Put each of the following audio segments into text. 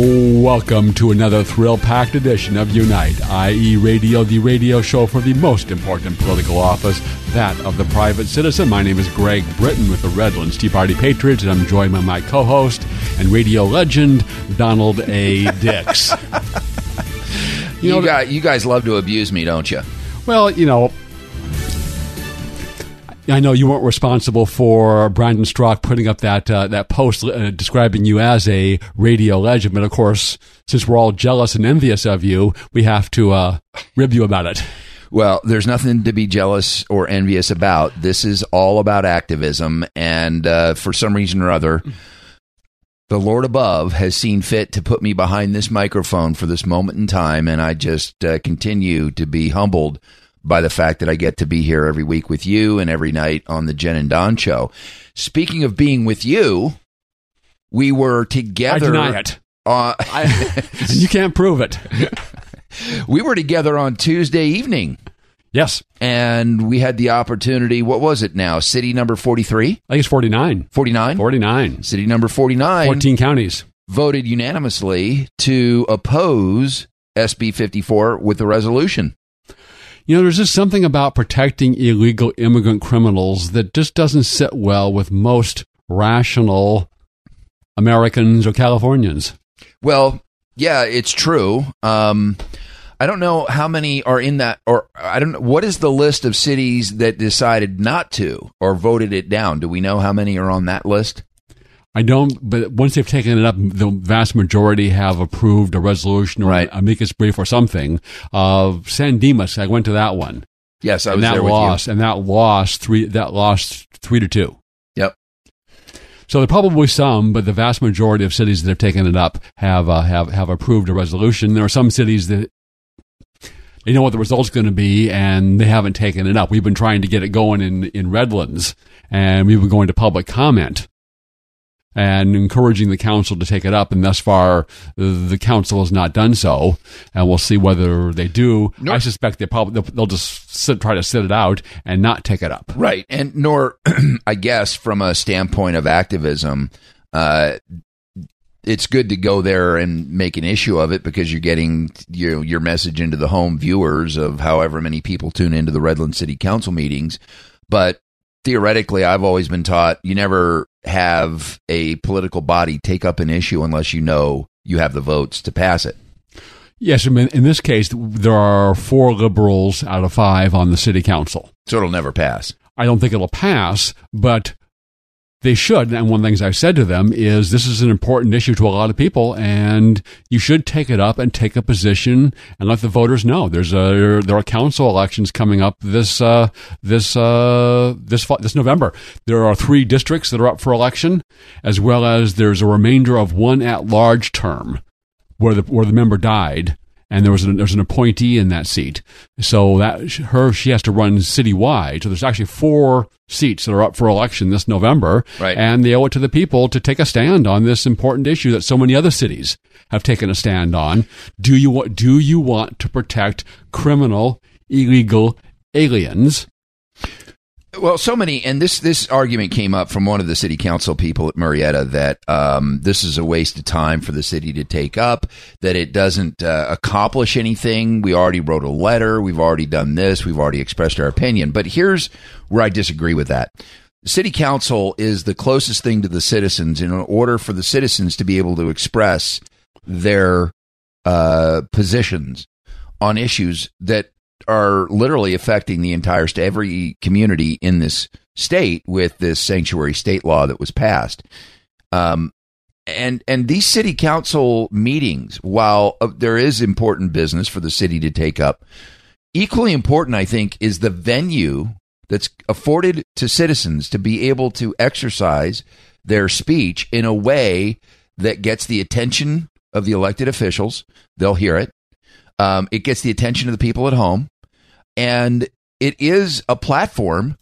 Welcome to another thrill packed edition of Unite, IE, radio, the radio show for the most important political office, that of the private citizen. My name is Greg Britton with the Redlands Tea Party Patriots, and I'm joined by my co host and radio legend, Donald A. Dix. you, know, you, guys, you guys love to abuse me, don't you? Well, you know, I know you weren't responsible for Brandon Straka putting up that uh, that post uh, describing you as a radio legend, but of course, since we're all jealous and envious of you, we have to uh, rib you about it. Well, there's nothing to be jealous or envious about. This is all about activism, and uh, for some reason or other, the Lord above has seen fit to put me behind this microphone for this moment in time, and I just uh, continue to be humbled by the fact that I get to be here every week with you and every night on the Jen and Don show. Speaking of being with you, we were together. I deny it. Uh, I, you can't prove it. we were together on Tuesday evening. Yes. And we had the opportunity. What was it now? City number 43? I think it's 49. 49? 49. City number 49. 14 counties. Voted unanimously to oppose SB 54 with a resolution. You know, there's just something about protecting illegal immigrant criminals that just doesn't sit well with most rational Americans or Californians. Well, yeah, it's true. Um, I don't know how many are in that, or I don't know. What is the list of cities that decided not to or voted it down? Do we know how many are on that list? I don't, but once they've taken it up, the vast majority have approved a resolution or right. amicus brief or something. Uh, San Dimas, I went to that one. Yes, I was and that there lost, and that lost three. That lost three to two. Yep. So there are probably some, but the vast majority of cities that have taken it up have uh, have have approved a resolution. There are some cities that they know what the result's going to be, and they haven't taken it up. We've been trying to get it going in in Redlands, and we've been going to public comment and encouraging the council to take it up. And thus far, the council has not done so. And we'll see whether they do. Nor, I suspect they probably they'll, they'll just sit, try to sit it out and not take it up. Right, and nor I guess from a standpoint of activism. Uh, it's good to go there and make an issue of it because you're getting your your message into the home viewers of however many people tune into the Redland City Council meetings. But theoretically, I've always been taught you never have a political body take up an issue unless you know you have the votes to pass it. Yes, I mean, in this case, there are four liberals out of five on the city council. So it'll never pass. I don't think it'll pass, but they should. And one of the things I've said to them is this is an important issue to a lot of people, and you should take it up and take a position and let the voters know. There's a there are council elections coming up this uh, this uh, this this November. There are three districts that are up for election, as well as there's a remainder of one at large term where the where the member died and there was an, there's an appointee in that seat. So that her she has to run citywide. So there's actually four seats that are up for election this November, right. and they owe it to the people to take a stand on this important issue that so many other cities have taken a stand on. Do you want, do you want to protect criminal illegal aliens? Well, so many, and this this argument came up from one of the city council people at Murrieta that um, this is a waste of time for the city to take up. That it doesn't uh, accomplish anything. We already wrote a letter. We've already done this. We've already expressed our opinion. But here's where I disagree with that. city council is the closest thing to the citizens. In order for the citizens to be able to express their uh, positions on issues that are literally affecting the entire state, every community in this state with this sanctuary state law that was passed. Um, and and these city council meetings, while uh, there is important business for the city to take up, equally important, I think, is the venue that's afforded to citizens to be able to exercise their speech in a way that gets the attention of the elected officials. They'll hear it. Um, it gets the attention of the people at home. And it is a platform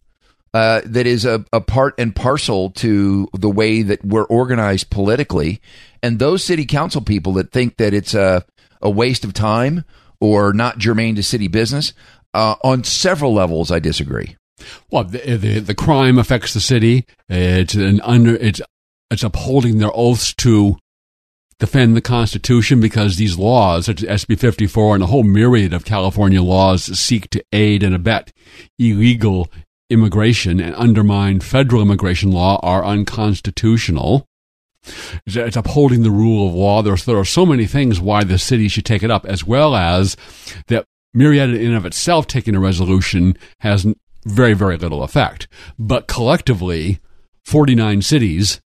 uh, that is a, a part and parcel to the way that we're organized politically. And those city council people that think that it's a, a waste of time or not germane to city business, uh, on several levels, I disagree. Well, the, the, the crime affects the city. It's an under it's it's upholding their oaths to defend the Constitution because these laws, such as SB 54 and a whole myriad of California laws, seek to aid and abet illegal immigration and undermine federal immigration law are unconstitutional. It's upholding the rule of law. There's, there are so many things why the city should take it up, as well as that Murrieta in and of itself taking a resolution has very, very little effect. But collectively, 49 cities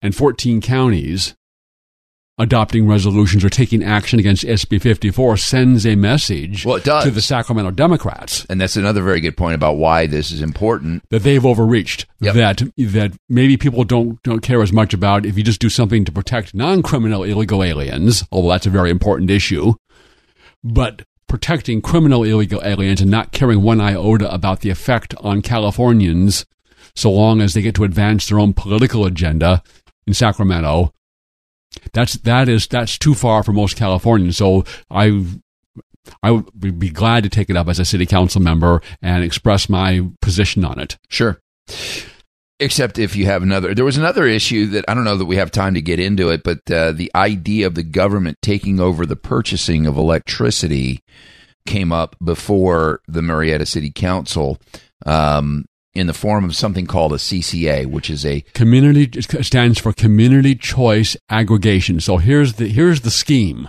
and 14 counties adopting resolutions or taking action against SB 54 sends a message well, to the Sacramento Democrats. And that's another very good point about why this is important. That they've overreached. Yep. That that maybe people don't don't care as much about if you just do something to protect non-criminal illegal aliens, although that's a very important issue. But protecting criminal illegal aliens and not caring one iota about the effect on Californians so long as they get to advance their own political agenda in Sacramento that's that is that's too far for most Californians. So I I would be glad to take it up as a city council member and express my position on it. Sure. Except if you have another, there was another issue that I don't know that we have time to get into it, but uh, the idea of the government taking over the purchasing of electricity came up before the Murrieta City Council. Um, in the form of something called a CCA, which is a community stands for community choice aggregation. So here's the here's the scheme.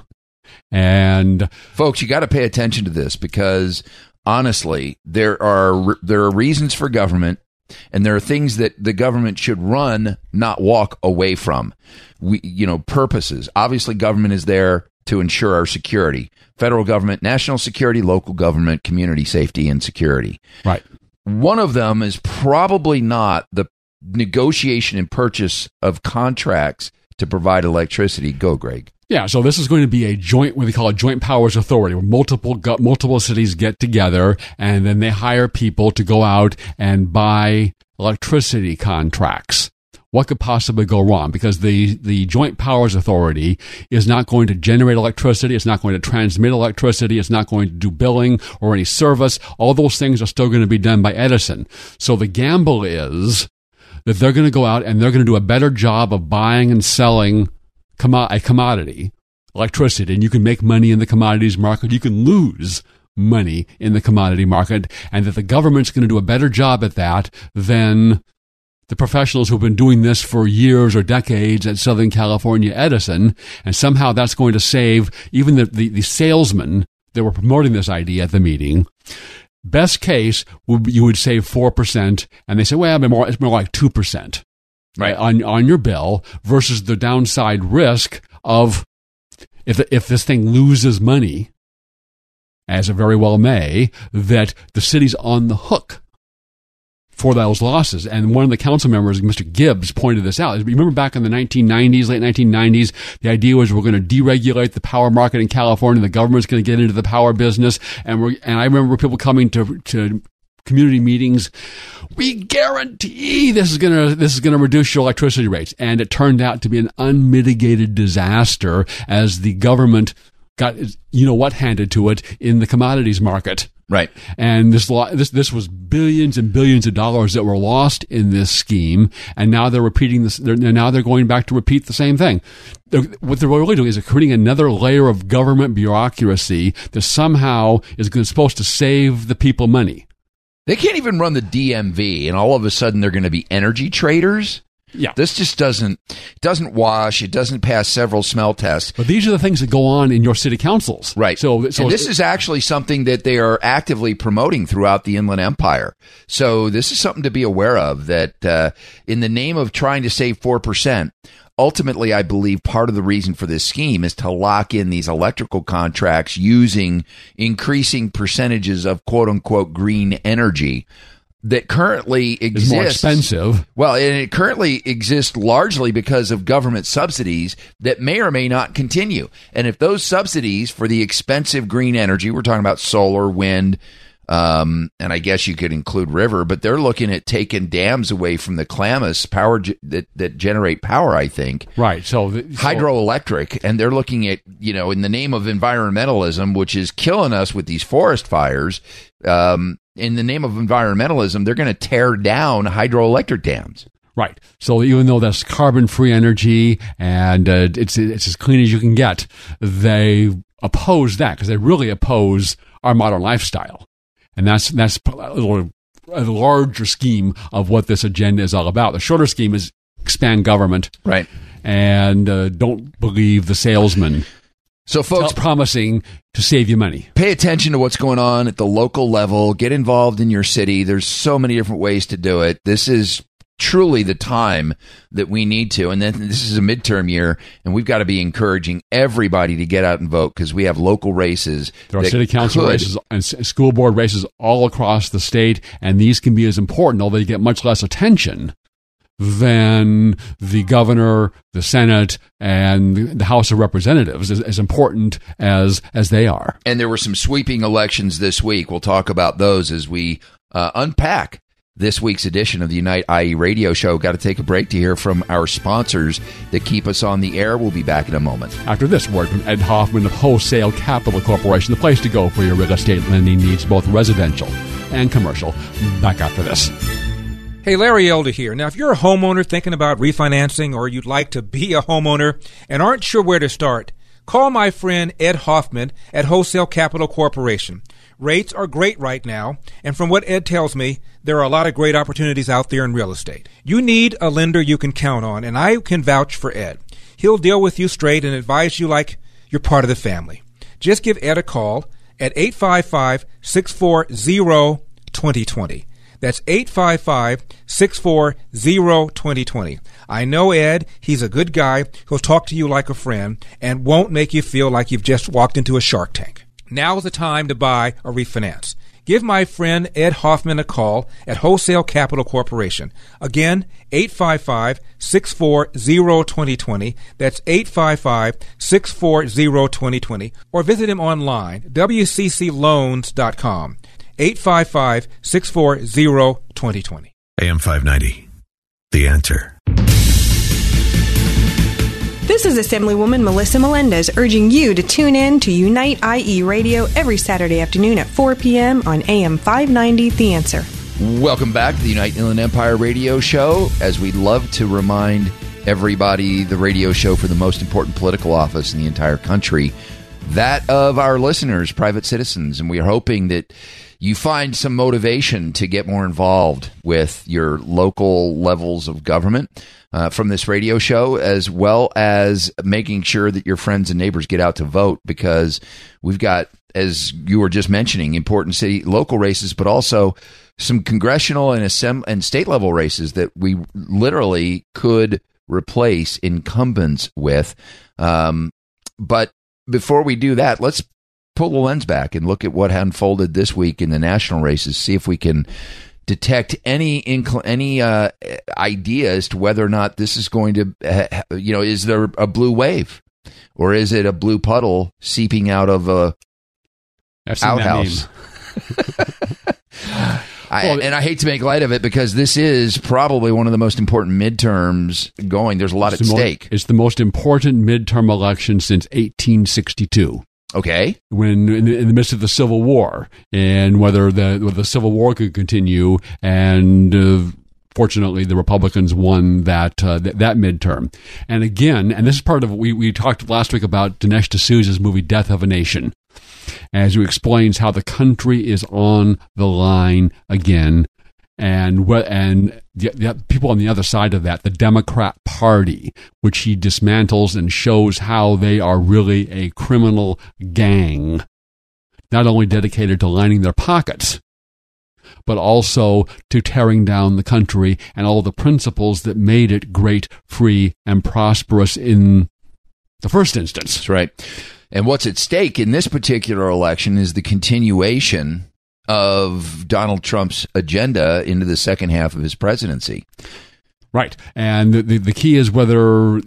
And folks, you got to pay attention to this because honestly, there are there are reasons for government and there are things that the government should run, not walk away from. We, you know, purposes. Obviously, government is there to ensure our security. Federal government, national security, local government, community safety and security. Right. One of them is probably not the negotiation and purchase of contracts to provide electricity. Go, Greg. Yeah, so this is going to be a joint, what they call a joint powers authority, where multiple multiple cities get together and then they hire people to go out and buy electricity contracts what could possibly go wrong? Because the, the Joint Powers Authority is not going to generate electricity. It's not going to transmit electricity. It's not going to do billing or any service. All those things are still going to be done by Edison. So the gamble is that they're going to go out and they're going to do a better job of buying and selling a commodity, electricity, and you can make money in the commodities market. You can lose money in the commodity market, and that the government's going to do a better job at that than the professionals who've been doing this for years or decades at Southern California Edison, and somehow that's going to save even the, the, the salesmen that were promoting this idea at the meeting. Best case, you would save 4%, and they say, well, it's more, it's more like 2%. Right. On, on your bill versus the downside risk of if, if this thing loses money, as it very well may, that the city's on the hook for those losses. And one of the council members, Mr. Gibbs, pointed this out. Remember back in the 1990s, late 1990s, the idea was we're going to deregulate the power market in California. The government's going to get into the power business. And we're, and I remember people coming to, to community meetings. We guarantee this is going to, this is going to reduce your electricity rates. And it turned out to be an unmitigated disaster as the government got, you know what handed to it in the commodities market. Right. And this, this, this was billions and billions of dollars that were lost in this scheme. And now they're repeating this. They're, now they're going back to repeat the same thing. They're, what they're really doing is they're creating another layer of government bureaucracy that somehow is supposed to save the people money. They can't even run the DMV, and all of a sudden they're going to be energy traders. Yeah. This just doesn't doesn't wash. It doesn't pass several smell tests. But these are the things that go on in your city councils. Right. So, so and this is actually something that they are actively promoting throughout the Inland Empire. So this is something to be aware of that uh, in the name of trying to save 4%, ultimately, I believe part of the reason for this scheme is to lock in these electrical contracts using increasing percentages of quote unquote green energy that currently It's exists. more expensive. Well, and it currently exists largely because of government subsidies that may or may not continue. And if those subsidies for the expensive green energy, we're talking about solar, wind, um, and I guess you could include river, but they're looking at taking dams away from the Klamath power ge- that, that generate power, I think. Right. So, the, so Hydroelectric, and they're looking at, you know, in the name of environmentalism, which is killing us with these forest fires, um, in the name of environmentalism, they're going to tear down hydroelectric dams. Right. So even though that's carbon-free energy and uh, it's it's as clean as you can get, they oppose that because they really oppose our modern lifestyle, and that's that's a little a larger scheme of what this agenda is all about. The shorter scheme is expand government Right. and uh, don't believe the salesman So, folks, tell- promising to save you money. pay attention to what's going on at the local level. Get involved in your city. There's so many different ways to do it. This is truly the time that we need to. And then this is a midterm year, and we've got to be encouraging everybody to get out and vote because we have local races. There are city council could- races and school board races all across the state, and these can be as important, although they get much less attention than the governor, the Senate, and the House of Representatives, as, as important as as they are. And there were some sweeping elections this week. We'll talk about those as we uh, unpack this week's edition of the Unite IE radio show. Got to take a break to hear from our sponsors that keep us on the air. We'll be back in a moment. After this word from Ed Hoffman of Wholesale Capital Corporation, the place to go for your real estate lending needs, both residential and commercial. Back after this. Hey, Larry Elder here. Now, if you're a homeowner thinking about refinancing or you'd like to be a homeowner and aren't sure where to start, call my friend Ed Hoffman at Wholesale Capital Corporation. Rates are great right now, and from what Ed tells me, there are a lot of great opportunities out there in real estate. You need a lender you can count on, and I can vouch for Ed. He'll deal with you straight and advise you like you're part of the family. Just give Ed a call at 855 640 2020. That's 855 640 2020. I know Ed. He's a good guy. He'll talk to you like a friend and won't make you feel like you've just walked into a shark tank. Now is the time to buy or refinance. Give my friend Ed Hoffman a call at Wholesale Capital Corporation. Again, 855 640 2020. That's 855 640 2020. Or visit him online, wccloans.com. 855 640 2020. AM 590. The answer. This is Assemblywoman Melissa Melendez urging you to tune in to Unite IE Radio every Saturday afternoon at 4 p.m. on AM 590 The Answer. Welcome back to the Unite Inland Empire radio show. As we love to remind everybody, the radio show for the most important political office in the entire country, that of our listeners, private citizens. And we are hoping that you find some motivation to get more involved with your local levels of government uh, from this radio show, as well as making sure that your friends and neighbors get out to vote because we've got, as you were just mentioning, important city local races, but also some congressional and assemb- and state level races that we literally could replace incumbents with. Um, but before we do that, let's pull the lens back and look at what unfolded this week in the national races. See if we can detect any incl- any uh, idea as to whether or not this is going to, uh, you know, is there a blue wave, or is it a blue puddle seeping out of a I've seen that outhouse? I, Well, and I hate to make light of it because this is probably one of the most important midterms going. There's a lot at stake. it's the most important midterm election since 1862. Okay. when in the, in the midst of the Civil War, and whether the whether the Civil War could continue, and uh, fortunately the Republicans won that uh, th- that midterm. And again, and this is part of we we talked last week about Dinesh D'Souza's movie Death of a Nation, as he explains how the country is on the line again. And what and the, the people on the other side of that, the Democrat Party, which he dismantles and shows how they are really a criminal gang, not only dedicated to lining their pockets, but also to tearing down the country and all the principles that made it great, free, and prosperous in the first instance. That's right. And what's at stake in this particular election is the continuation of Donald Trump's agenda into the second half of his presidency. Right. And the, the, the key is whether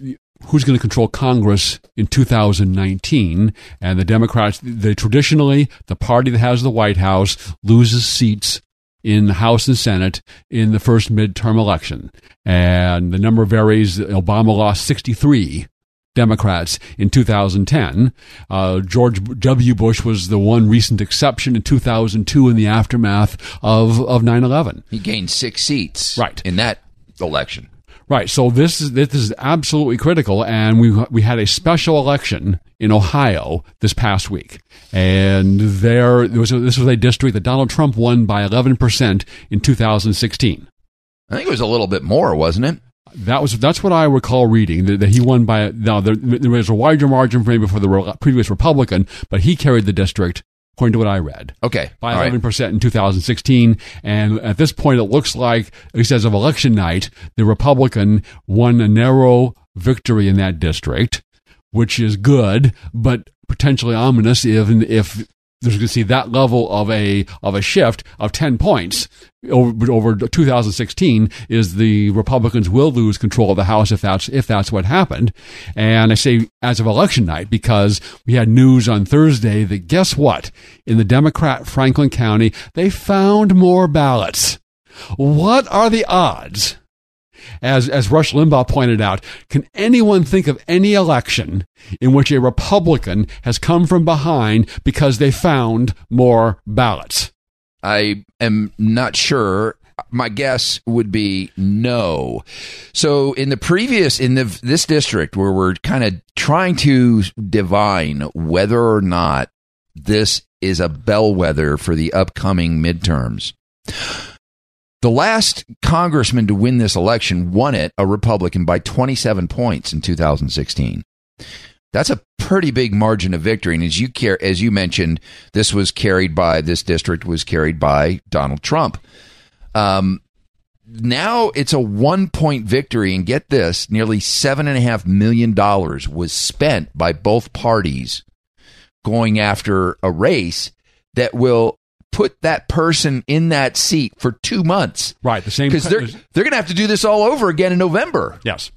who's going to control Congress in 2019. And the Democrats, they traditionally, the party that has the White House loses seats in the House and Senate in the first midterm election. And the number varies. Obama lost 63 Democrats in 2010. Uh, George W. Bush was the one recent exception in 2002 in the aftermath of, of 9-11. He gained six seats Right. in that election. Right. So this is this is absolutely critical, and we we had a special election in Ohio this past week, and there, there was a, this was a district that Donald Trump won by 11 percent in 2016. I think it was a little bit more, wasn't it? That was that's what I recall reading that, that he won by now there, there was a wider margin for him before the re- previous Republican, but he carried the district according to what I read Okay. by right. 11 percent in 2016, and at this point, it looks like, at least as of election night, the Republican won a narrow victory in that district, which is good, but potentially ominous if if there's going to see that level of a of a shift of 10 points over, over 2016 is the Republicans will lose control of the House if that's if that's what happened. And I say as of election night because we had news on Thursday that guess what? In the Democrat Franklin County, they found more ballots. What are the odds? As, as Rush Limbaugh pointed out, can anyone think of any election in which a Republican has come from behind because they found more ballots? I am not sure. My guess would be no. So in the previous in the this district where we're kind of trying to divine whether or not this is a bellwether for the upcoming midterms. The last congressman to win this election won it, a Republican, by 27 points in 2016. That's a pretty big margin of victory. And as you care, as you mentioned, this was carried by this district was carried by Donald Trump. Um, now it's a one point victory, and get this: nearly seven and a half million dollars was spent by both parties going after a race that will put that person in that seat for two months. Right, the same because they're they're going to have to do this all over again in November. Yes.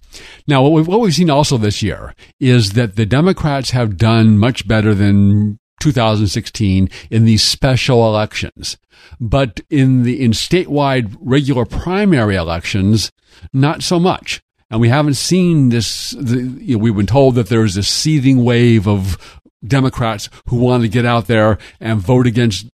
Now, what we've, what we've seen also this year is that the Democrats have done much better than 2016 in these special elections, but in the in statewide regular primary elections, not so much. And we haven't seen this. The, you know, we've been told that there's this seething wave of Democrats who want to get out there and vote against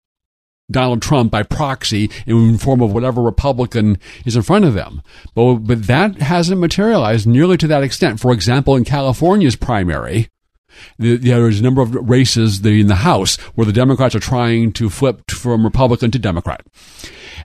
Donald Trump by proxy in the form of whatever Republican is in front of them. But, but that hasn't materialized nearly to that extent. For example, in California's primary, the, there's a number of races in the House where the Democrats are trying to flip from Republican to Democrat.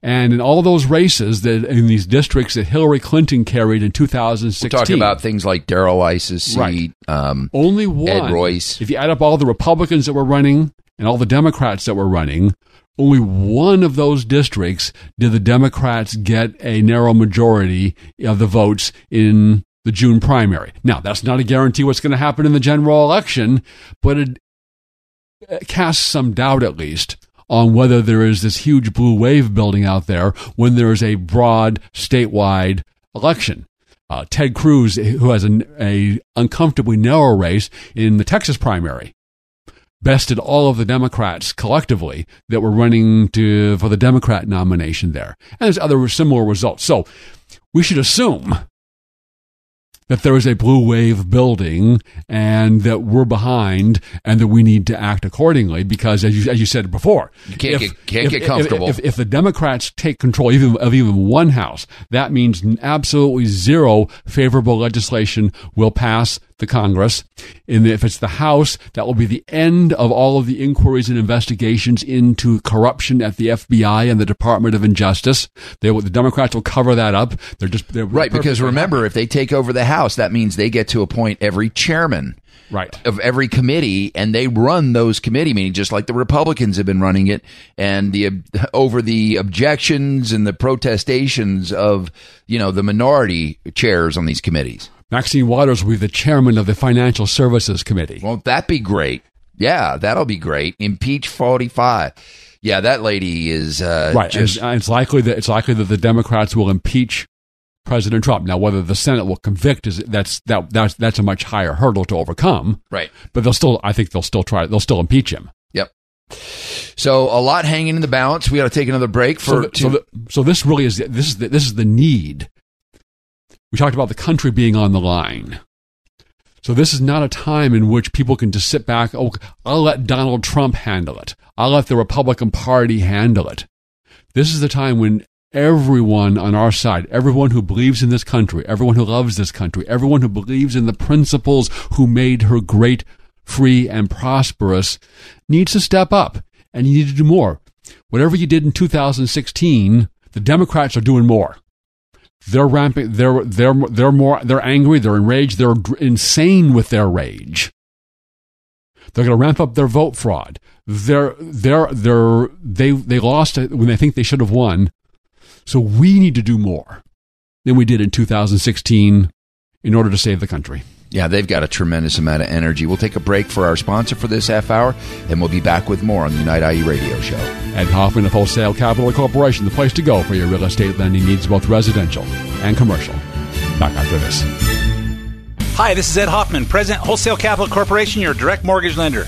And in all those races that in these districts that Hillary Clinton carried in 2016, we Talking about things like Darrell Issa's seat, Right. um, only one. Ed Royce. If you add up all the Republicans that were running and all the Democrats that were running, only one of those districts did the Democrats get a narrow majority of the votes in the June primary. Now, that's not a guarantee what's going to happen in the general election, but it casts some doubt at least on whether there is this huge blue wave building out there when there is a broad statewide election. Uh, Ted Cruz, who has a, a uncomfortably narrow race in the Texas primary, bested all of the Democrats collectively that were running to for the Democrat nomination there, and there's other similar results. So we should assume that there is a blue wave building and that we're behind and that we need to act accordingly because as you, as you said before You can't get- can't get comfortable. if, if the democrats take control even of even one house that means absolutely zero favorable legislation will pass the congress and if it's the house that will be the end of all of the inquiries and investigations into corruption at the fbi and the department of injustice they will, the democrats will cover that up they're just they're right? Because remember, if they take over the House, that means they get to appoint every chairman Right. of every committee, and they run those committee meetings just like the Republicans have been running it, and the over the objections and the protestations of you know the minority chairs on these committees. Maxine Waters will be the chairman of the Financial Services Committee. Won't that be great? Yeah, that'll be great. Impeach 45. Yeah, that lady is uh, right. Just, and, it's likely that it's likely that the Democrats will impeach President Trump. Now, whether the Senate will convict is that's that that's that's a much higher hurdle to overcome. right. But they'll still, I think they'll still try. They'll still impeach him. Yep. So a lot hanging in the balance. We got to take another break So, for. th- so, the, so this really is this is the, this is the need. We talked about the country being on the line. So this is not a time in which people can just sit back. Oh, I'll let Donald Trump handle it. I'll let the Republican Party handle it. This is the time when everyone on our side, everyone who believes in this country, everyone who loves this country, everyone who believes in the principles who made her great, free, and prosperous, needs to step up. And you need to do more. Whatever you did in 2016, the Democrats are doing more. They're ramping. They're they're they're more. They're angry. They're enraged. They're insane with their rage. They're going to ramp up their vote fraud. They're they're they're they they lost when they think they should have won. So we need to do more than we did in 2016 in order to save the country. Yeah, they've got a tremendous amount of energy. We'll take a break for our sponsor for this half hour, and we'll be back with more on the Unite IE Radio Show. Ed Hoffman of Wholesale Capital Corporation, the place to go for your real estate lending needs, both residential and commercial. Back after this. Hi, this is Ed Hoffman, President Wholesale Capital Corporation, your direct mortgage lender.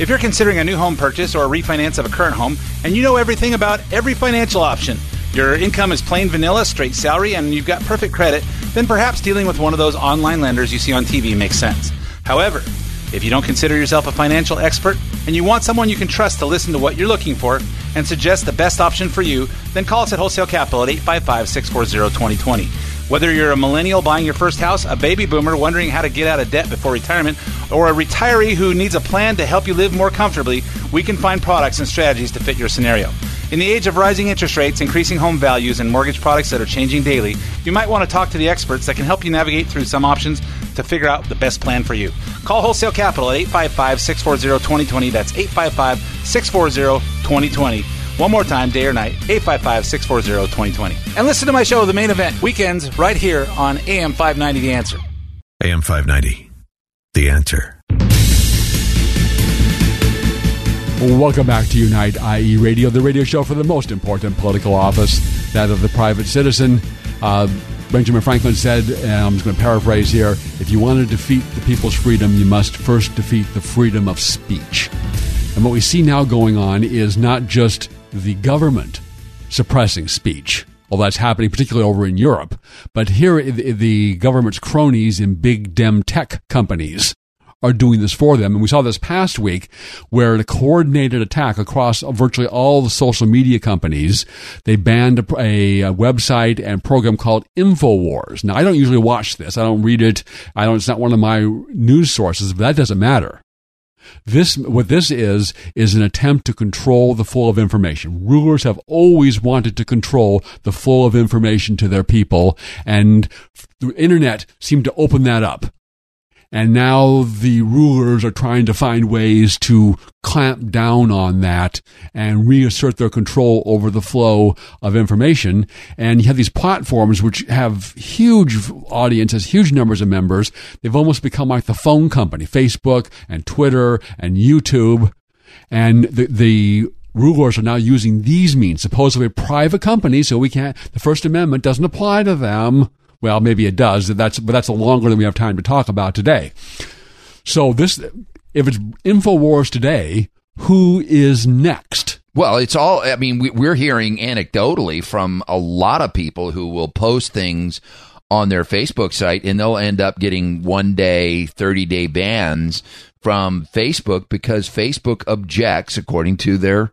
If you're considering a new home purchase or a refinance of a current home and you know everything about every financial option, your income is plain vanilla, straight salary, and you've got perfect credit, then perhaps dealing with one of those online lenders you see on TV makes sense. However, if you don't consider yourself a financial expert and you want someone you can trust to listen to what you're looking for and suggest the best option for you, then call us at Wholesale Capital at 855 640 2020. Whether you're a millennial buying your first house, a baby boomer wondering how to get out of debt before retirement, or a retiree who needs a plan to help you live more comfortably, we can find products and strategies to fit your scenario. In the age of rising interest rates, increasing home values, and mortgage products that are changing daily, you might want to talk to the experts that can help you navigate through some options to figure out the best plan for you. Call Wholesale Capital at 855 640 2020. That's 855 640 2020. One more time, day or night, 855 640 2020. And listen to my show, The Main Event, weekends, right here on AM 590 The Answer. AM 590. The answer. Welcome back to Unite IE Radio, the radio show for the most important political office, that of the private citizen. Uh, Benjamin Franklin said, and I'm just going to paraphrase here if you want to defeat the people's freedom, you must first defeat the freedom of speech. And what we see now going on is not just the government suppressing speech, although that's happening particularly over in Europe, but here the, government's cronies in big dem tech companies are doing this for them. And we saw this past week where in a coordinated attack across virtually all the social media companies, they banned a, a website and program called InfoWars. Now, I don't usually watch this. I don't read it. I don't, it's not one of my news sources, but that doesn't matter. This, what this is, is an attempt to control the flow of information. Rulers have always wanted to control the flow of information to their people, and the internet seemed to open that up. And now the rulers are trying to find ways to clamp down on that and reassert their control over the flow of information. And you have these platforms which have huge audiences, huge numbers of members. They've almost become like the phone company, Facebook and Twitter and YouTube. And the, the rulers are now using these means, supposedly private companies, so we can't, the First Amendment doesn't apply to them. Well, maybe it does. That's but that's longer than we have time to talk about today. So this, if it's Infowars today, who is next? Well, it's all, I mean, we, we're hearing anecdotally from a lot of people who will post things on their Facebook site and they'll end up getting one day, 30 day bans from Facebook because Facebook objects, according to their,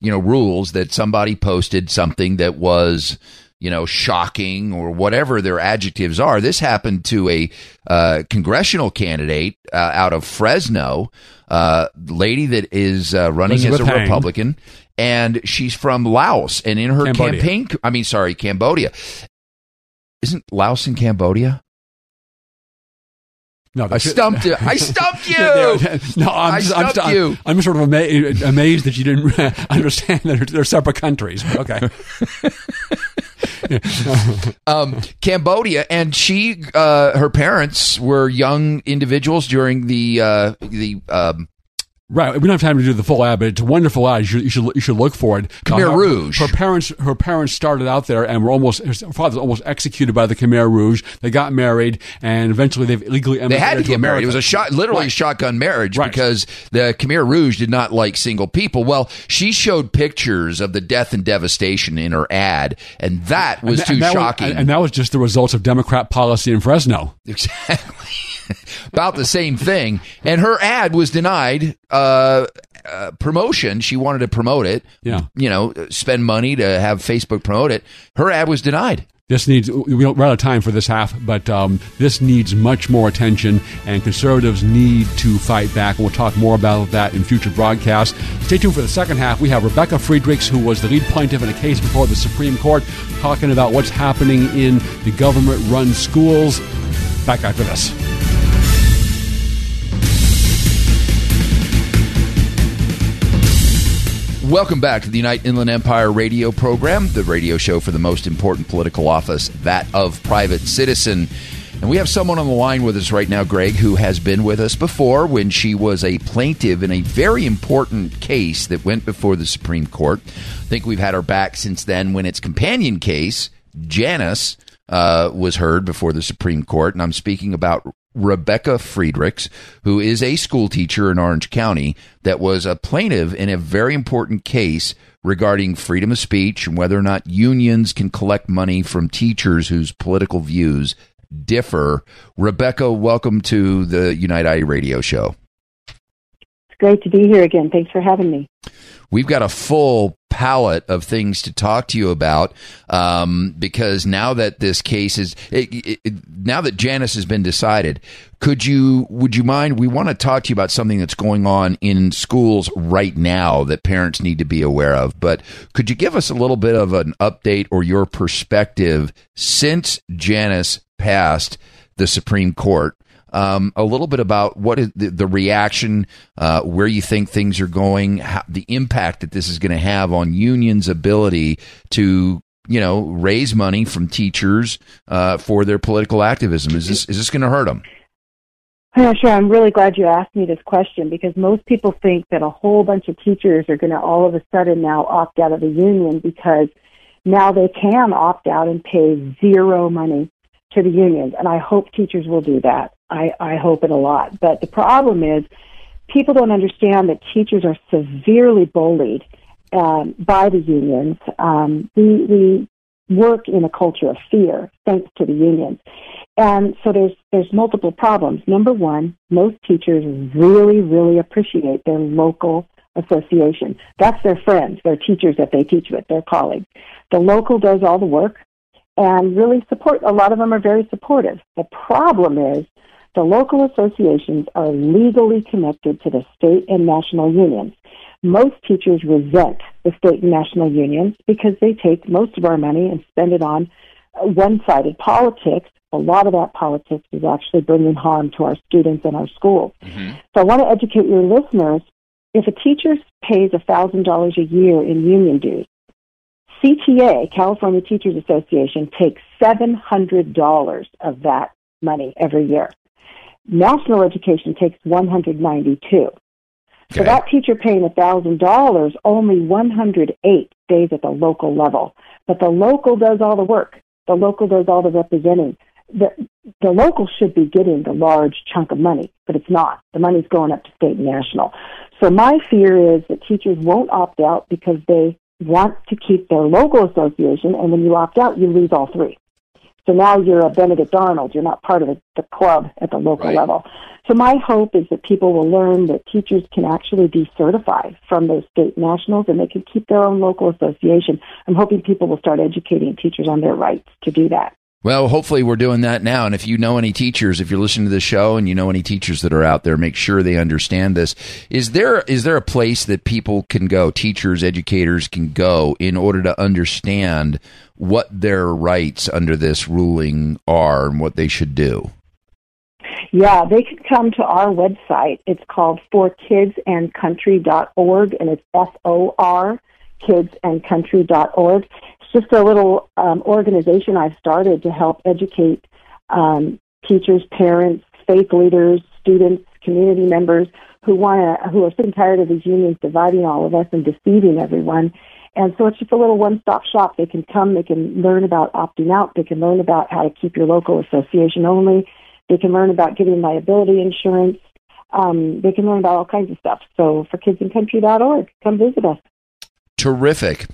you know, rules, that somebody posted something that was, you know, shocking or whatever their adjectives are. This happened to a uh, congressional candidate uh, out of Fresno, uh, lady that is uh, running Elizabeth as a Heng. Republican, and she's from Laos. And in her Cambodia. campaign, I mean, sorry, Cambodia. Isn't Laos in Cambodia? No, I stumped you. I stumped you. no, I'm I just, I'm, stumped you. I'm sort of ama- amazed that you didn't understand that they're, they're separate countries. Okay. um, Cambodia, and she, uh, her parents were young individuals during the uh, the um, Right, we don't have time to do the full ad, but it's a wonderful ad. You should you should, you should look for it. Khmer Uh, her- Rouge. Her parents her parents started out there and were almost her father was almost executed by the Khmer Rouge. They got married and eventually they've illegally They had to get married. It was a shot, literally Right. shotgun marriage Right. because the Khmer Rouge did not like single people. Well, she showed pictures of the death and devastation in her ad, and that was And too that was- shocking. and that was just the results of Democrat policy in Fresno. Exactly. About the same thing. And her ad was denied uh, uh, promotion. She wanted to promote it. Yeah. You know, spend money to have Facebook promote it. Her ad was denied. This needs, we don't run out of time for this half, but um, this needs much more attention, and conservatives need to fight back. And we'll talk more about that in future broadcasts. Stay tuned for the second half. We have Rebecca Friedrichs, who was the lead plaintiff in a case before the Supreme Court, talking about what's happening in the government run schools. Back after this. Welcome back to the Unite Inland Empire radio program, the radio show for the most important political office, that of private citizen. And we have someone on the line with us right now, Greg, who has been with us before when she was a plaintiff in a very important case that went before the Supreme Court. I think we've had her back since then when its companion case, Janus, uh, was heard before the Supreme Court. And I'm speaking about Rebecca Friedrichs, who is a school teacher in Orange County that was a plaintiff in a very important case regarding freedom of speech and whether or not unions can collect money from teachers whose political views differ. Rebecca, welcome to the Unite I radio show. It's great to be here again. Thanks for having me. We've got a full palette of things to talk to you about um, because now that this case is it, it, now that Janus has been decided, could you would you mind? We want to talk to you about something that's going on in schools right now that parents need to be aware of. But could you give us a little bit of an update or your perspective since Janus passed the Supreme Court? Um, a little bit about what is the, the reaction, uh, where you think things are going, how, the impact that this is going to have on unions' ability to, you know, raise money from teachers uh, for their political activism. Is this is this going to hurt them? Sure. I'm really glad you asked me this question because most people think that a whole bunch of teachers are going to all of a sudden now opt out of the union because now they can opt out and pay zero money to the unions. And I hope teachers will do that. I, I hope it a lot. But the problem is people don't understand that teachers are severely bullied um, by the unions. Um, we, we work in a culture of fear thanks to the unions. And so there's there's multiple problems. Number one, most teachers really, really appreciate their local association. That's their friends, their teachers that they teach with, their colleagues. The local does all the work and really support a lot of them are very supportive. The problem is the local associations are legally connected to the state and national unions. Most teachers resent the state and national unions because they take most of our money and spend it on one sided politics. A lot of that politics is actually bringing harm to our students and our schools. Mm-hmm. So I want to educate your listeners. If a teacher pays $1,000 a year in union dues, CTA, California Teachers Association, takes $700 of that money every year. National Education takes 192. So that teacher paying $1,000, only 108 stays at the local level. But the local does all the work. The local does all the representing. The, the local should be getting the large chunk of money, but it's not. The money's going up to state and national. So my fear is that teachers won't opt out because they want to keep their local association, and when you opt out, you lose all three. So now you're a Benedict Arnold. You're not part of the, the club at the local Right. level. So my hope is that people will learn that teachers can actually be certified from those state nationals and they can keep their own local association. I'm hoping people will start educating teachers on their rights to do that. Well, hopefully we're doing that now. And if you know any teachers, if you're listening to the show and you know any teachers that are out there, make sure they understand this. Is there is there a place that people can go, teachers, educators can go in order to understand what their rights under this ruling are and what they should do? Yeah, they can come to our website. It's called forkidsandcountry.org, and it's F-O-R, kidsandcountry.org. It's just a little um, organization I've started to help educate um, teachers, parents, faith leaders, students, community members who want to, who are sick and tired of these unions dividing all of us and deceiving everyone. And so it's just a little one-stop shop. They can come, they can learn about opting out, they can learn about how to keep your local association only, they can learn about getting liability insurance, um, they can learn about all kinds of stuff. So for kidsandcountry.org, come visit us. Terrific.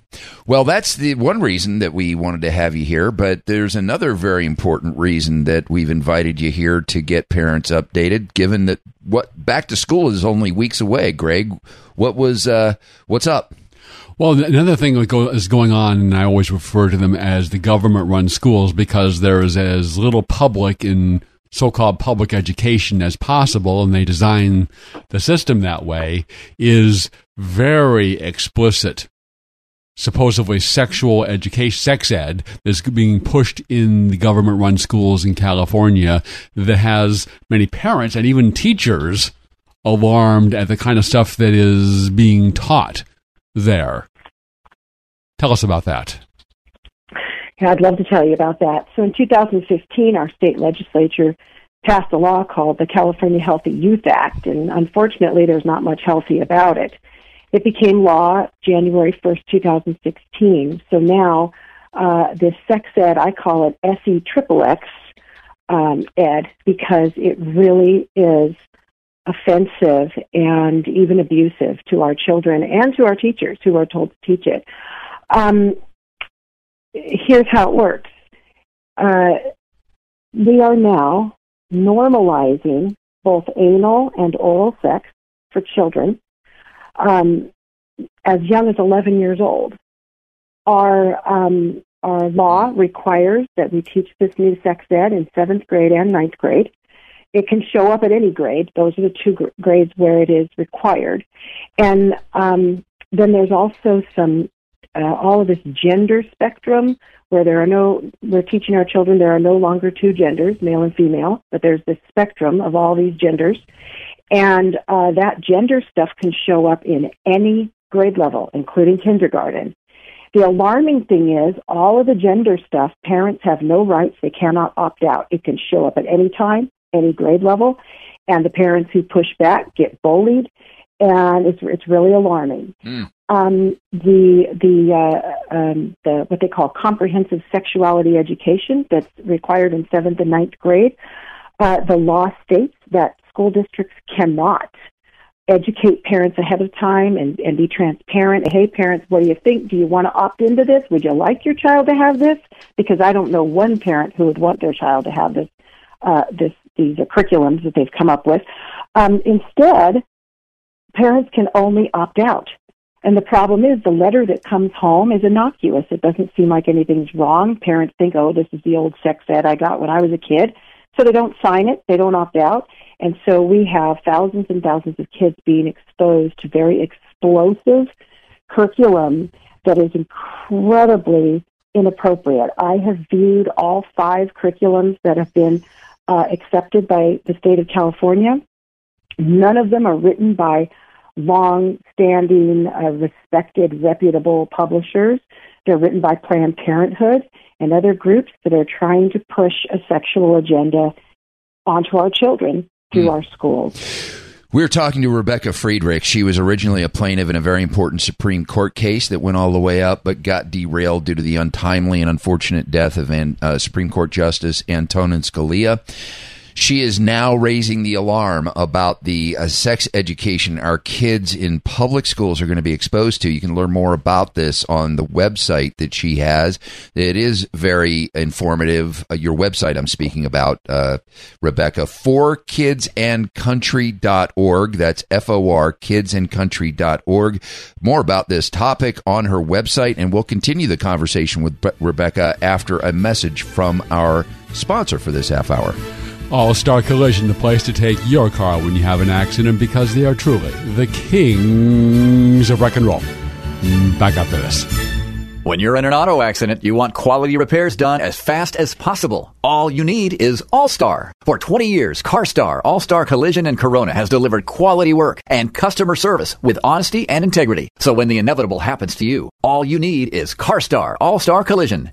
Well, that's the one reason that we wanted to have you here, but there's another very important reason that we've invited you here to get parents updated, given that what back to school is only weeks away. Greg, what was uh, what's up? Well, another thing that is going on, and I always refer to them as the government run schools because there is as little public in so called public education as possible, and they design the system that way, is very explicit. Supposedly sexual education, sex ed, that's being pushed in the government run schools in California that has many parents and even teachers alarmed at the kind of stuff that is being taught there. Tell us about that. Yeah, I'd love to tell you about that. So in 2015, our state legislature passed a law called the California Healthy Youth Act, and unfortunately, there's not much healthy about it. It became law January 1st, 2016. So now, uh, this sex ed, I call it SE triple X um, ed because it really is offensive and even abusive to our children and to our teachers who are told to teach it. Um, here's how it works. Uh, we are now normalizing both anal and oral sex for children um, as young as 11 years old. Our um, our law requires that we teach this new sex ed in seventh grade and ninth grade. It can show up at any grade. Those are the two gr- grades where it is required. And um, then there's also some uh, all of this gender spectrum where there are no we're teaching our children there are no longer two genders male and female but there's this spectrum of all these genders and uh, that gender stuff can show up in any grade level, including kindergarten. The alarming thing is, all of the gender stuff, parents have no rights. They cannot opt out. It can show up at any time, any grade level, and the parents who push back get bullied, and it's it's really alarming. Mm. Um, the the uh, um, the what they call comprehensive sexuality education that's required in seventh and ninth grade. Uh, the law states that school districts cannot educate parents ahead of time and, and be transparent. Hey, parents, what do you think? Do you want to opt into this? Would you like your child to have this? Because I don't know one parent who would want their child to have this, uh, this these curriculums that they've come up with. Um, instead, parents can only opt out. And the problem is the letter that comes home is innocuous. It doesn't seem like anything's wrong. Parents think, oh, this is the old sex ed I got when I was a kid. So they don't sign it, they don't opt out. And so we have thousands and thousands of kids being exposed to very explosive curriculum that is incredibly inappropriate. I have viewed all five curriculums that have been uh, accepted by the state of California. None of them are written by long standing, uh, respected, reputable publishers. They're written by Planned Parenthood and other groups that are trying to push a sexual agenda onto our children through mm. our schools. We're talking to Rebecca Friedrichs. She was originally a plaintiff in a very important Supreme Court case that went all the way up, but got derailed due to the untimely and unfortunate death of uh, Supreme Court Justice Antonin Scalia. She is now raising the alarm about the uh, sex education our kids in public schools are going to be exposed to. You can learn more about this on the website that she has. It is very informative. Uh, your website I'm speaking about, uh, Rebecca, for kidsandcountry.org. That's F O R, kidsandcountry.org. More about this topic on her website, and we'll continue the conversation with Rebecca after a message from our sponsor for this half hour. All Star Collision, the place to take your car when you have an accident because they are truly the kings of rock and roll. Mm, back after this. When you're in an auto accident, you want quality repairs done as fast as possible. All you need is All Star. For 20 years, CarStar, All Star Collision, and Corona has delivered quality work and customer service with honesty and integrity. So when the inevitable happens to you, all you need is CarStar, All Star Collision.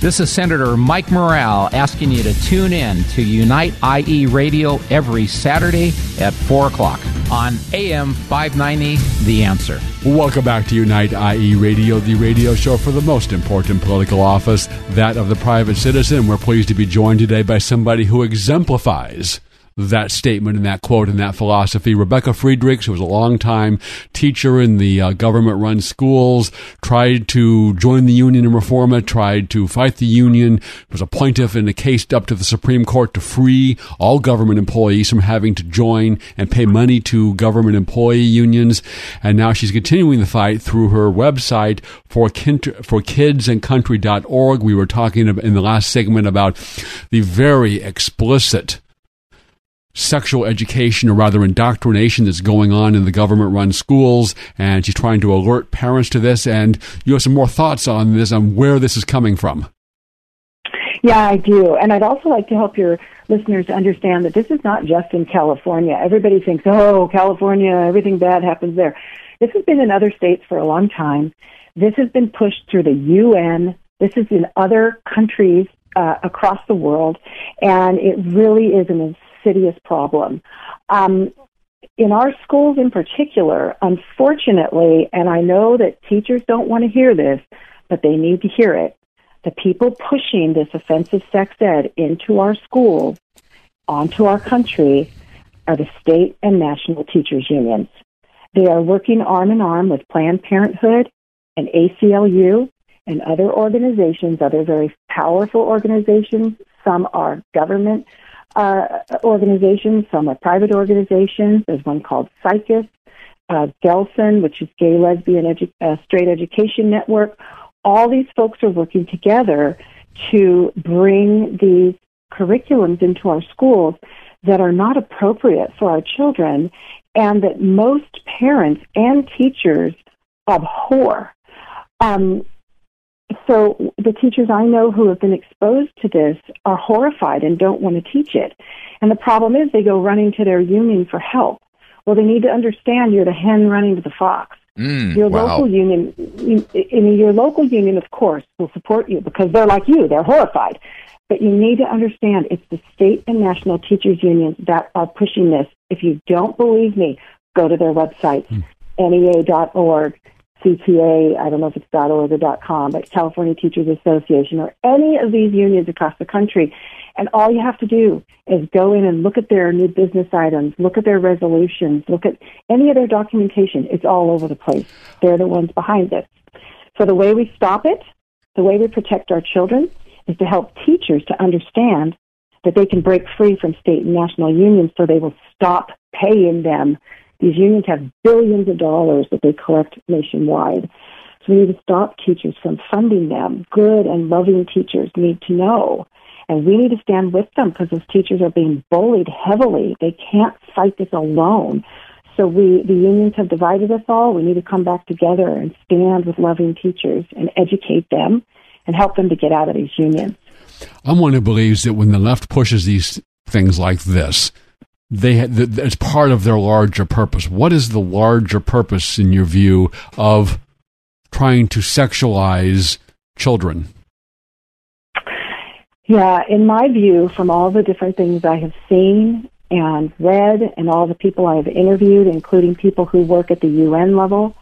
This is Senator Mike Morrell asking you to tune in to Unite IE Radio every Saturday at 4 o'clock on AM 590 The Answer. Welcome back to Unite IE Radio, the radio show for the most important political office, that of the private citizen. We're pleased to be joined today by somebody who exemplifies that statement and that quote and that philosophy. Rebecca Friedrichs, who was a long-time teacher in the uh, government-run schools, tried to join the union and reform it, tried to fight the union, was a plaintiff in a case up to the Supreme Court to free all government employees from having to join and pay money to government employee unions. And now she's continuing the fight through her website for, kin- for kidsandcountry.org. We were talking in the last segment about the very explicit sexual education or rather indoctrination that's going on in the government run schools and she's trying to alert parents to this and you have some more thoughts on this on where this is coming from. Yeah i do. And i'd also like to help your listeners understand that this is not just in california. Everybody thinks oh california everything bad happens there. This has been in other states for a long time. This has been pushed through the un this is in other countries uh, across the world, and it really is an insidious problem. Um, in our schools in particular, unfortunately, and I know that teachers don't want to hear this, but they need to hear it. The people pushing this offensive sex ed into our schools, onto our country, are the state and national teachers unions. They are working arm in arm with Planned Parenthood and ACLU and other organizations, other very powerful organizations. Some are government uh, organizations, some are private organizations. There's one called SIECUS, uh, GLSEN, which is Gay, Lesbian, Edu- uh, Straight Education Network. All these folks are working together to bring these curriculums into our schools that are not appropriate for our children and that most parents and teachers abhor. Um, so the teachers I know who have been exposed to this are horrified and don't want to teach it. And the problem is they go running to their union for help. Well, they need to understand you're the hen running to the fox. Mm, your wow. local union, in your local union, of course, will support you because they're like you; they're horrified. But you need to understand it's the state and national teachers unions that are pushing this. If you don't believe me, go to their website, mm. NEA.org. CTA, I don't know if it's .org or .com, but California Teachers Association or any of these unions across the country. And all you have to do is go in and look at their new business items, look at their resolutions, look at any of their documentation. It's all over the place. They're the ones behind this. So the way we stop it, the way we protect our children is to help teachers to understand that they can break free from state and national unions so they will stop paying them these unions have billions of dollars that they collect nationwide. So we need to stop teachers from funding them. Good and loving teachers need to know. And we need to stand with them because those teachers are being bullied heavily. They can't fight this alone. So we, the unions have divided us all. We need to come back together and stand with loving teachers and educate them and help them to get out of these unions. I'm one who believes that when the left pushes these things like this, they as part of their larger purpose. What is the larger purpose, in your view, of trying to sexualize children? Yeah, in my view, from all the different things I have seen and read, and all the people I have interviewed, including people who work at the UN level,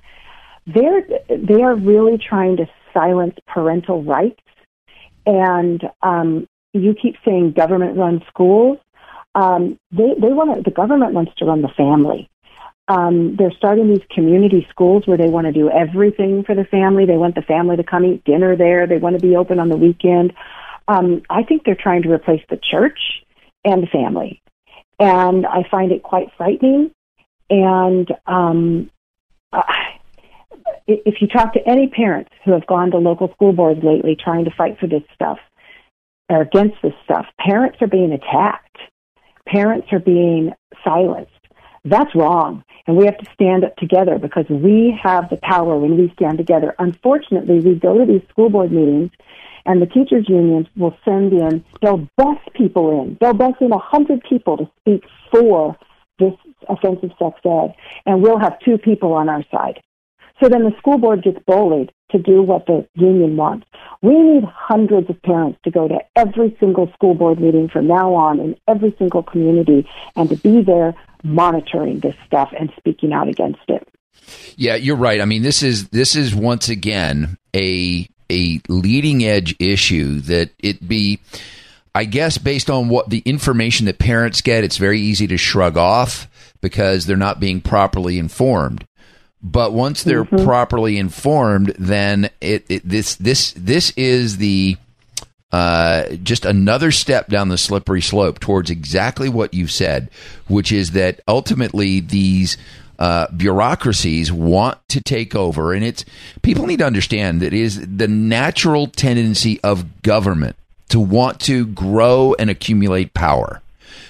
they're they are really trying to silence parental rights. And um, you keep saying government-run schools um, they they want to, the government wants to run the family. Um, they're starting these community schools where they want to do everything for the family. They want the family to come eat dinner there. They want to be open on the weekend. Um, I think they're trying to replace the church and the family, and I find it quite frightening. And um, uh, if you talk to any parents who have gone to local school boards lately trying to fight for this stuff or against this stuff, parents are being attacked parents are being silenced. That's wrong. And we have to stand up together because we have the power when we stand together. Unfortunately, we go to these school board meetings and the teachers unions will send in, they'll bus people in. They'll bus in a hundred people to speak for this offensive sex ed. And we'll have two people on our side. So then the school board gets bullied to do what the union wants. We need hundreds of parents to go to every single school board meeting from now on in every single community and to be there monitoring this stuff and speaking out against it. Yeah, you're right. I mean, this is this is once again a a leading edge issue that it be I guess based on what the information that parents get, it's very easy to shrug off because they're not being properly informed. But once they're mm-hmm. properly informed, then it, it, this this this is the uh, just another step down the slippery slope towards exactly what you've said, which is that ultimately these uh, bureaucracies want to take over, and it's people need to understand that it is the natural tendency of government to want to grow and accumulate power.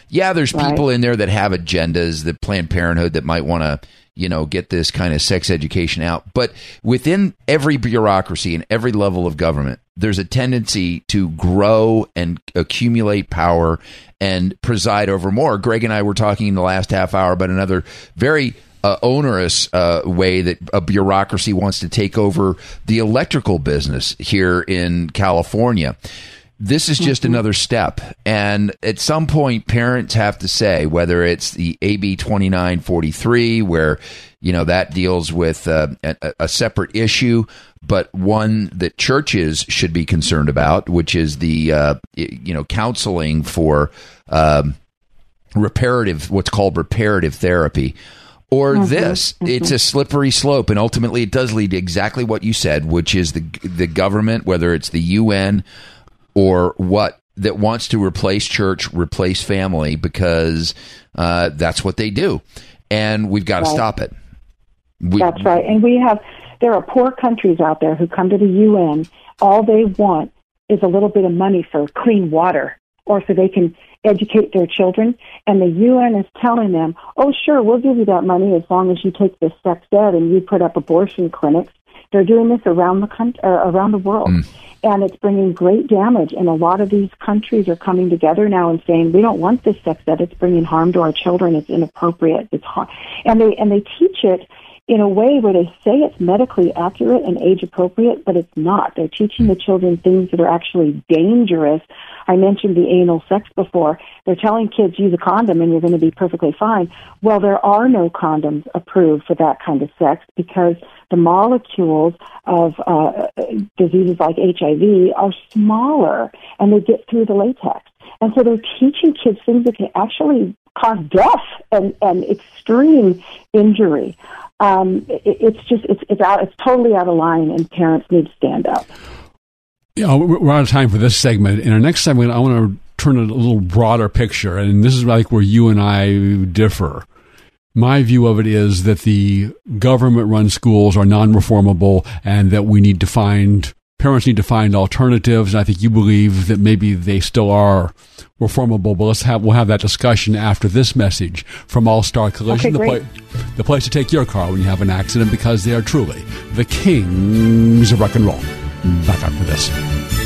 Yeah, there's right. people in there that have agendas, that Planned Parenthood that might want to you know, get this kind of sex education out. But within every bureaucracy and every level of government, there's a tendency to grow and accumulate power and preside over more. Greg and I were talking in the last half hour about another very uh, onerous uh, way that a bureaucracy wants to take over the electrical business here in California. This is just mm-hmm. another step. And at some point, parents have to say whether it's the AB 2943, where, you know, that deals with uh, a, a, separate issue, but one that churches should be concerned about, which is the, uh, you know, counseling for um, reparative, what's called reparative therapy or mm-hmm, this. Mm-hmm. It's a slippery slope, and ultimately, it does lead to exactly what you said, which is the the government, whether it's the UN or what that wants to replace church, replace family because uh, that's what they do, and we've got to right. stop it. We, that's right, and we have. There are poor countries out there who come to the UN. All they want is a little bit of money for clean water, or so they can educate their children. And the UN is telling them, "Oh, sure, we'll give you that money as long as you take this sex ed and you put up abortion clinics." They're doing this around the country, uh, around the world. Mm and it's bringing great damage. And a lot of these countries are coming together now and saying, we don't want this sex ed. It's bringing harm to our children. It's inappropriate. It's harm. And they, and they teach it in a way where they say it's medically accurate and age appropriate, but it's not. They're teaching the children things that are actually dangerous. I mentioned the anal sex before. They're telling kids use a condom and you're going to be perfectly fine. Well, there are no condoms approved for that kind of sex because the molecules of uh, diseases like HIV are smaller and they get through the latex. And so they're teaching kids things that can actually cause death and, and extreme injury. Um, it, it's just it's it's out it's totally out of line, and parents need to stand up. Yeah, we're out of time for this segment. In our next segment, I want to turn a little broader picture, and this is like where you and I differ. My view of it is that the government run schools are non reformable and that we need to find, parents need to find alternatives. And I think you believe that maybe they still are reformable, but let's have, we'll have that discussion after this message from All Star Collision, okay, the, the place to take your car when you have an accident because they are truly the kings of rock and roll. Back after this.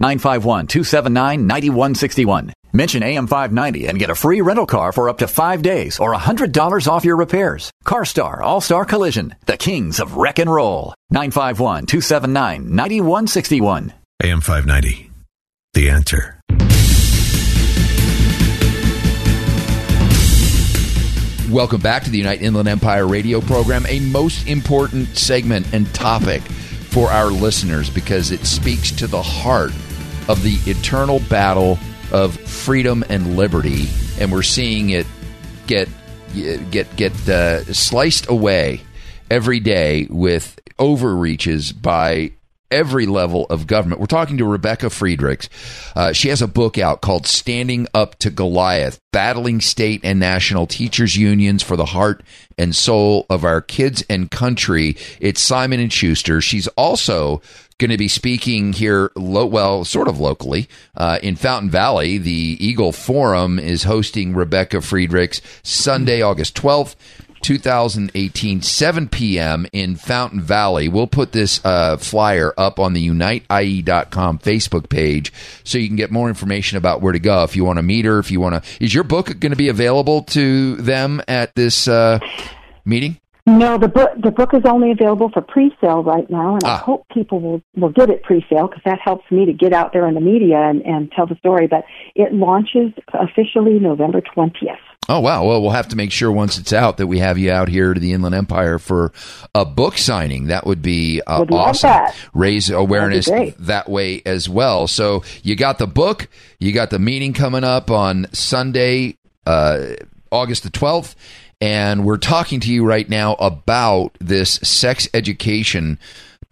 951-279-9161. Mention AM590 and get a free rental car for up to five days or $100 off your repairs. CarStar All-Star Collision, the kings of wreck and roll. 951-279-9161. AM590, the answer. Welcome back to the Unite Inland Empire radio program, a most important segment and topic for our listeners because it speaks to the heart of the eternal battle of freedom and liberty, and we're seeing it get get get uh, sliced away every day with overreaches by every level of government. We're talking to Rebecca Friedrichs. Uh, she has a book out called Standing Up to Goliath Battling State and National Teachers Unions for the Heart and Soul of Our Kids and Country. It's Simon and Schuster. She's also going to be speaking here, lo- well, sort of locally uh, in Fountain Valley. The Eagle Forum is hosting Rebecca Friedrichs Sunday, August 12th. 2018, 7 p.m. in Fountain Valley. We'll put this uh, flyer up on the uniteie.com Facebook page so you can get more information about where to go if you want to meet her. If you want to, is your book going to be available to them at this uh, meeting? No, the book the book is only available for pre-sale right now, and Ah. I hope people will will get it pre-sale because that helps me to get out there in the media and, and tell the story. But it launches officially November twentieth. Oh wow! Well, we'll have to make sure once it's out that we have you out here to the Inland Empire for a book signing. That would be uh, Would awesome. that. Raise awareness that way as well. So you got the book, you got the meeting coming up on Sunday, uh, August the twelfth, and we're talking to you right now about this sex education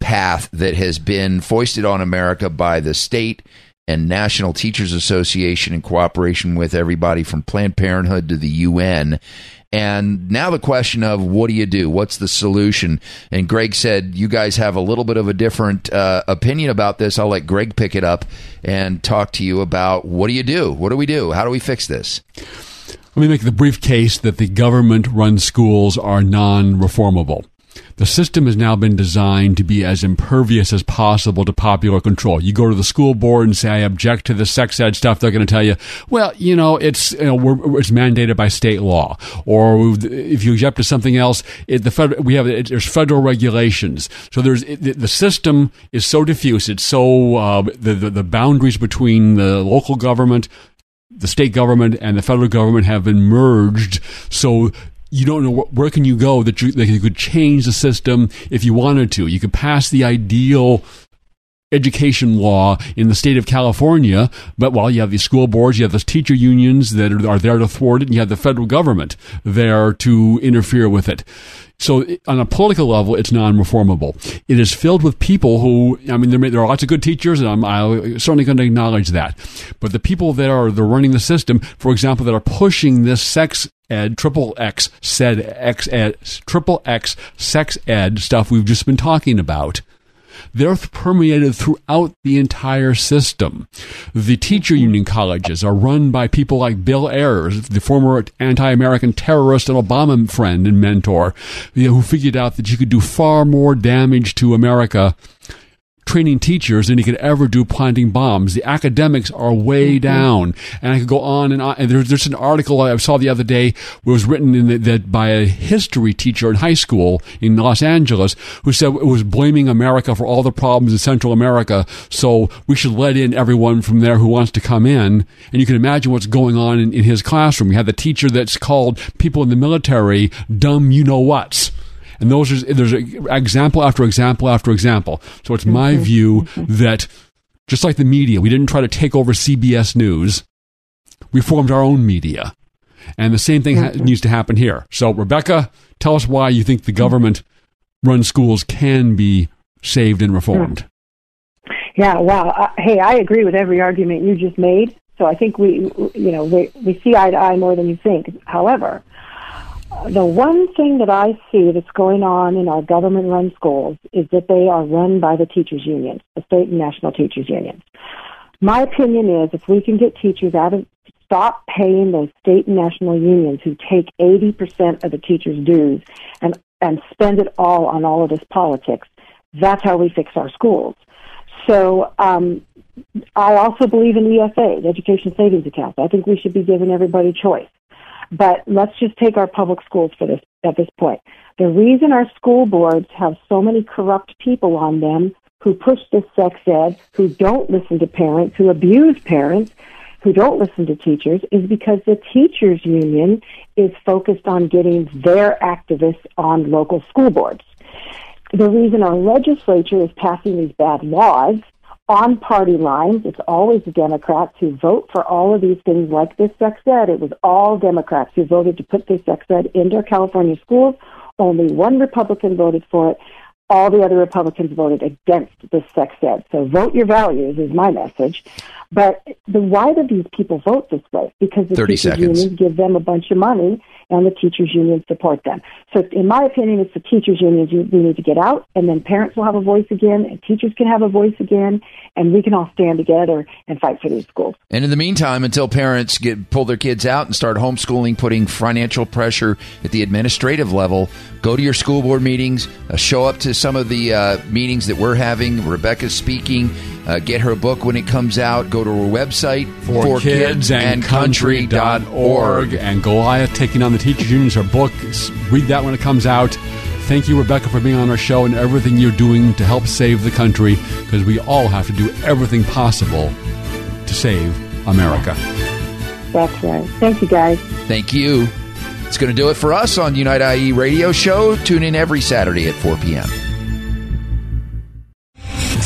path that has been foisted on America by the state and National Teachers Association in cooperation with everybody from Planned Parenthood to the UN. And now the question of what do you do? What's the solution? And Greg said you guys have a little bit of a different uh, opinion about this. I'll let Greg pick it up and talk to you about what do you do? What do we do? How do we fix this? Let me make the brief case that the government run schools are non reformable. The system has now been designed to be as impervious as possible to popular control. You go to the school board and say, I object to the sex ed stuff. They're going to tell you, well, you know, it's, you know, it's mandated by state law. Or if you object to something else, it, the federal, we have, it, there's federal regulations. So there's, it, the- the system is so diffuse. It's so, uh, the, the, the boundaries between the local government, the state government and the federal government have been merged. So you don't know wh- where can you go that you, that you could change the system if you wanted to. You could pass the ideal education law in the state of California, but while you have these school boards, you have those teacher unions that are, are there to thwart it, and you have the federal government there to interfere with it. So, on a political level, it's non-reformable. It is filled with people who, I mean, there, may, there are lots of good teachers, and I'm, I'm certainly going to acknowledge that. But the people that are they're running the system, for example, that are pushing this sex ed, triple X, said X ed, triple X sex ed stuff we've just been talking about they're permeated throughout the entire system. The teacher union colleges are run by people like Bill Ayers, the former anti-American terrorist and Obama friend and mentor, you know, who figured out that you could do far more damage to America training teachers than he could ever do planting bombs. The academics are way mm-hmm. down, and I could go on and on. And there's there's an article I saw the other day was written in the, that by a history teacher in high school in Los Angeles who said it was blaming America for all the problems in Central America. So we should let in everyone from there who wants to come in. And you can imagine what's going on in, in his classroom. You have the teacher that's called people in the military dumb you know whats. And those are, there's example after example after example. So it's my view that just like the media, we didn't try to take over CBS News. We formed our own media. And the same thing ha- needs to happen here. So, Rebecca, tell us why you think the government run schools can be saved and reformed. Yeah, wow. Uh, hey, I agree with every argument you just made. So I think we, you know, we, we see eye to eye more than you think. However, the one thing that I see that's going on in our government-run schools is that they are run by the teachers' unions, the state and national teachers' unions. My opinion is if we can get teachers out of stop paying those state and national unions who take 80% of the teachers' dues and, and spend it all on all of this politics, that's how we fix our schools. So um, I also believe in ESA, the Education Savings Accounts. I think we should be giving everybody choice. But let's just take our public schools for this at this point. The reason our school boards have so many corrupt people on them who push this sex ed, who don't listen to parents, who abuse parents, who don't listen to teachers, is because the teachers union is focused on getting their activists on local school boards the reason our legislature is passing these bad laws on party lines, it's always the Democrats who vote for all of these things like this sex ed. It was all Democrats who voted to put this sex ed into our California schools. Only one Republican voted for it. all the other Republicans voted against this sex ed. So vote your values is my message. But the, why do these people vote this way? Because the 30 teachers seconds. unions give them a bunch of money and the teachers unions support them. So in my opinion, it's the teachers unions we need to get out and then parents will have a voice again and teachers can have a voice again and we can all stand together and fight for these schools. And in the meantime, until parents get pull their kids out and start homeschooling, putting financial pressure at the administrative level, go to your school board meetings, uh, show up to some of the uh, meetings that we're having. Rebecca's speaking. Uh, get her book when it comes out. Go to her website for, kids and country.org. And Goliath taking on the teachers unions, her book. Read that when it comes out. Thank you, Rebecca, for being on our show and everything you're doing to help save the country because we all have to do everything possible to save America. That's right. Thank you guys. Thank you. It's going to do it for us on Unite IE Radio Show. Tune in every Saturday at 4 p.m.